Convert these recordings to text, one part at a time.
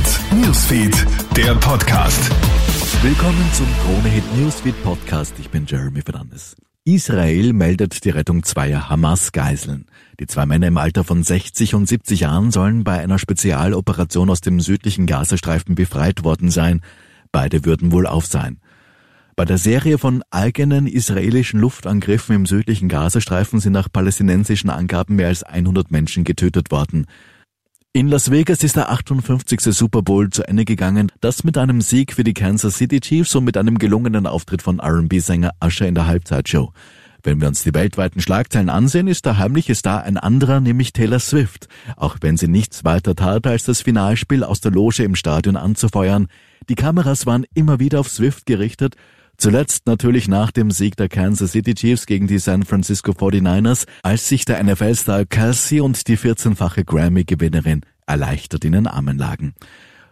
Hit Newsfeed, der Podcast. Willkommen zum Krone Hit Newsfeed Podcast. Ich bin Jeremy Fernandes. Israel meldet die Rettung zweier Hamas-Geiseln. Die zwei Männer im Alter von 60 und 70 Jahren sollen bei einer Spezialoperation aus dem südlichen Gazastreifen befreit worden sein. Beide würden wohl auf sein. Bei der Serie von eigenen israelischen Luftangriffen im südlichen Gazastreifen sind nach palästinensischen Angaben mehr als 100 Menschen getötet worden. In Las Vegas ist der 58. Super Bowl zu Ende gegangen, das mit einem Sieg für die Kansas City Chiefs und mit einem gelungenen Auftritt von R&B-Sänger Usher in der Halbzeitshow. Wenn wir uns die weltweiten Schlagzeilen ansehen, ist der heimliche Star ein anderer, nämlich Taylor Swift. Auch wenn sie nichts weiter tat, als das Finalspiel aus der Loge im Stadion anzufeuern. Die Kameras waren immer wieder auf Swift gerichtet Zuletzt natürlich nach dem Sieg der Kansas City Chiefs gegen die San Francisco 49ers, als sich der NFL-Star Kelsey und die 14-fache Grammy-Gewinnerin erleichtert in den Armen lagen.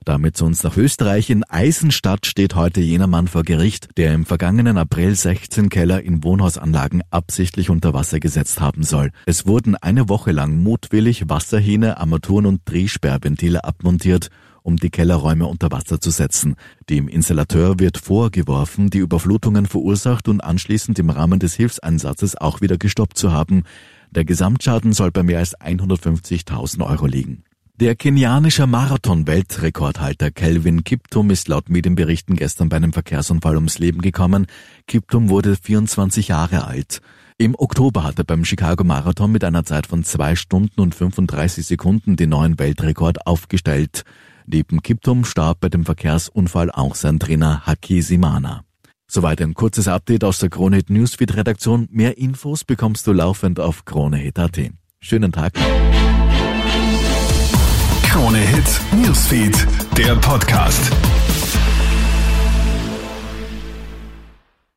Damit zu uns nach Österreich. In Eisenstadt steht heute jener Mann vor Gericht, der im vergangenen April 16 Keller in Wohnhausanlagen absichtlich unter Wasser gesetzt haben soll. Es wurden eine Woche lang mutwillig Wasserhähne, Armaturen und Drehsperrventile abmontiert um die Kellerräume unter Wasser zu setzen. Dem Installateur wird vorgeworfen, die Überflutungen verursacht und anschließend im Rahmen des Hilfseinsatzes auch wieder gestoppt zu haben. Der Gesamtschaden soll bei mehr als 150.000 Euro liegen. Der kenianische Marathon-Weltrekordhalter Kelvin Kiptum ist laut Medienberichten gestern bei einem Verkehrsunfall ums Leben gekommen. Kiptum wurde 24 Jahre alt. Im Oktober hat er beim Chicago Marathon mit einer Zeit von zwei Stunden und 35 Sekunden den neuen Weltrekord aufgestellt. Neben Kiptum starb bei dem Verkehrsunfall auch sein Trainer Haki Simana. Soweit ein kurzes Update aus der Kronehit Newsfeed Redaktion. Mehr Infos bekommst du laufend auf kronehit.at. Schönen Tag. Krone Hit Newsfeed, der Podcast.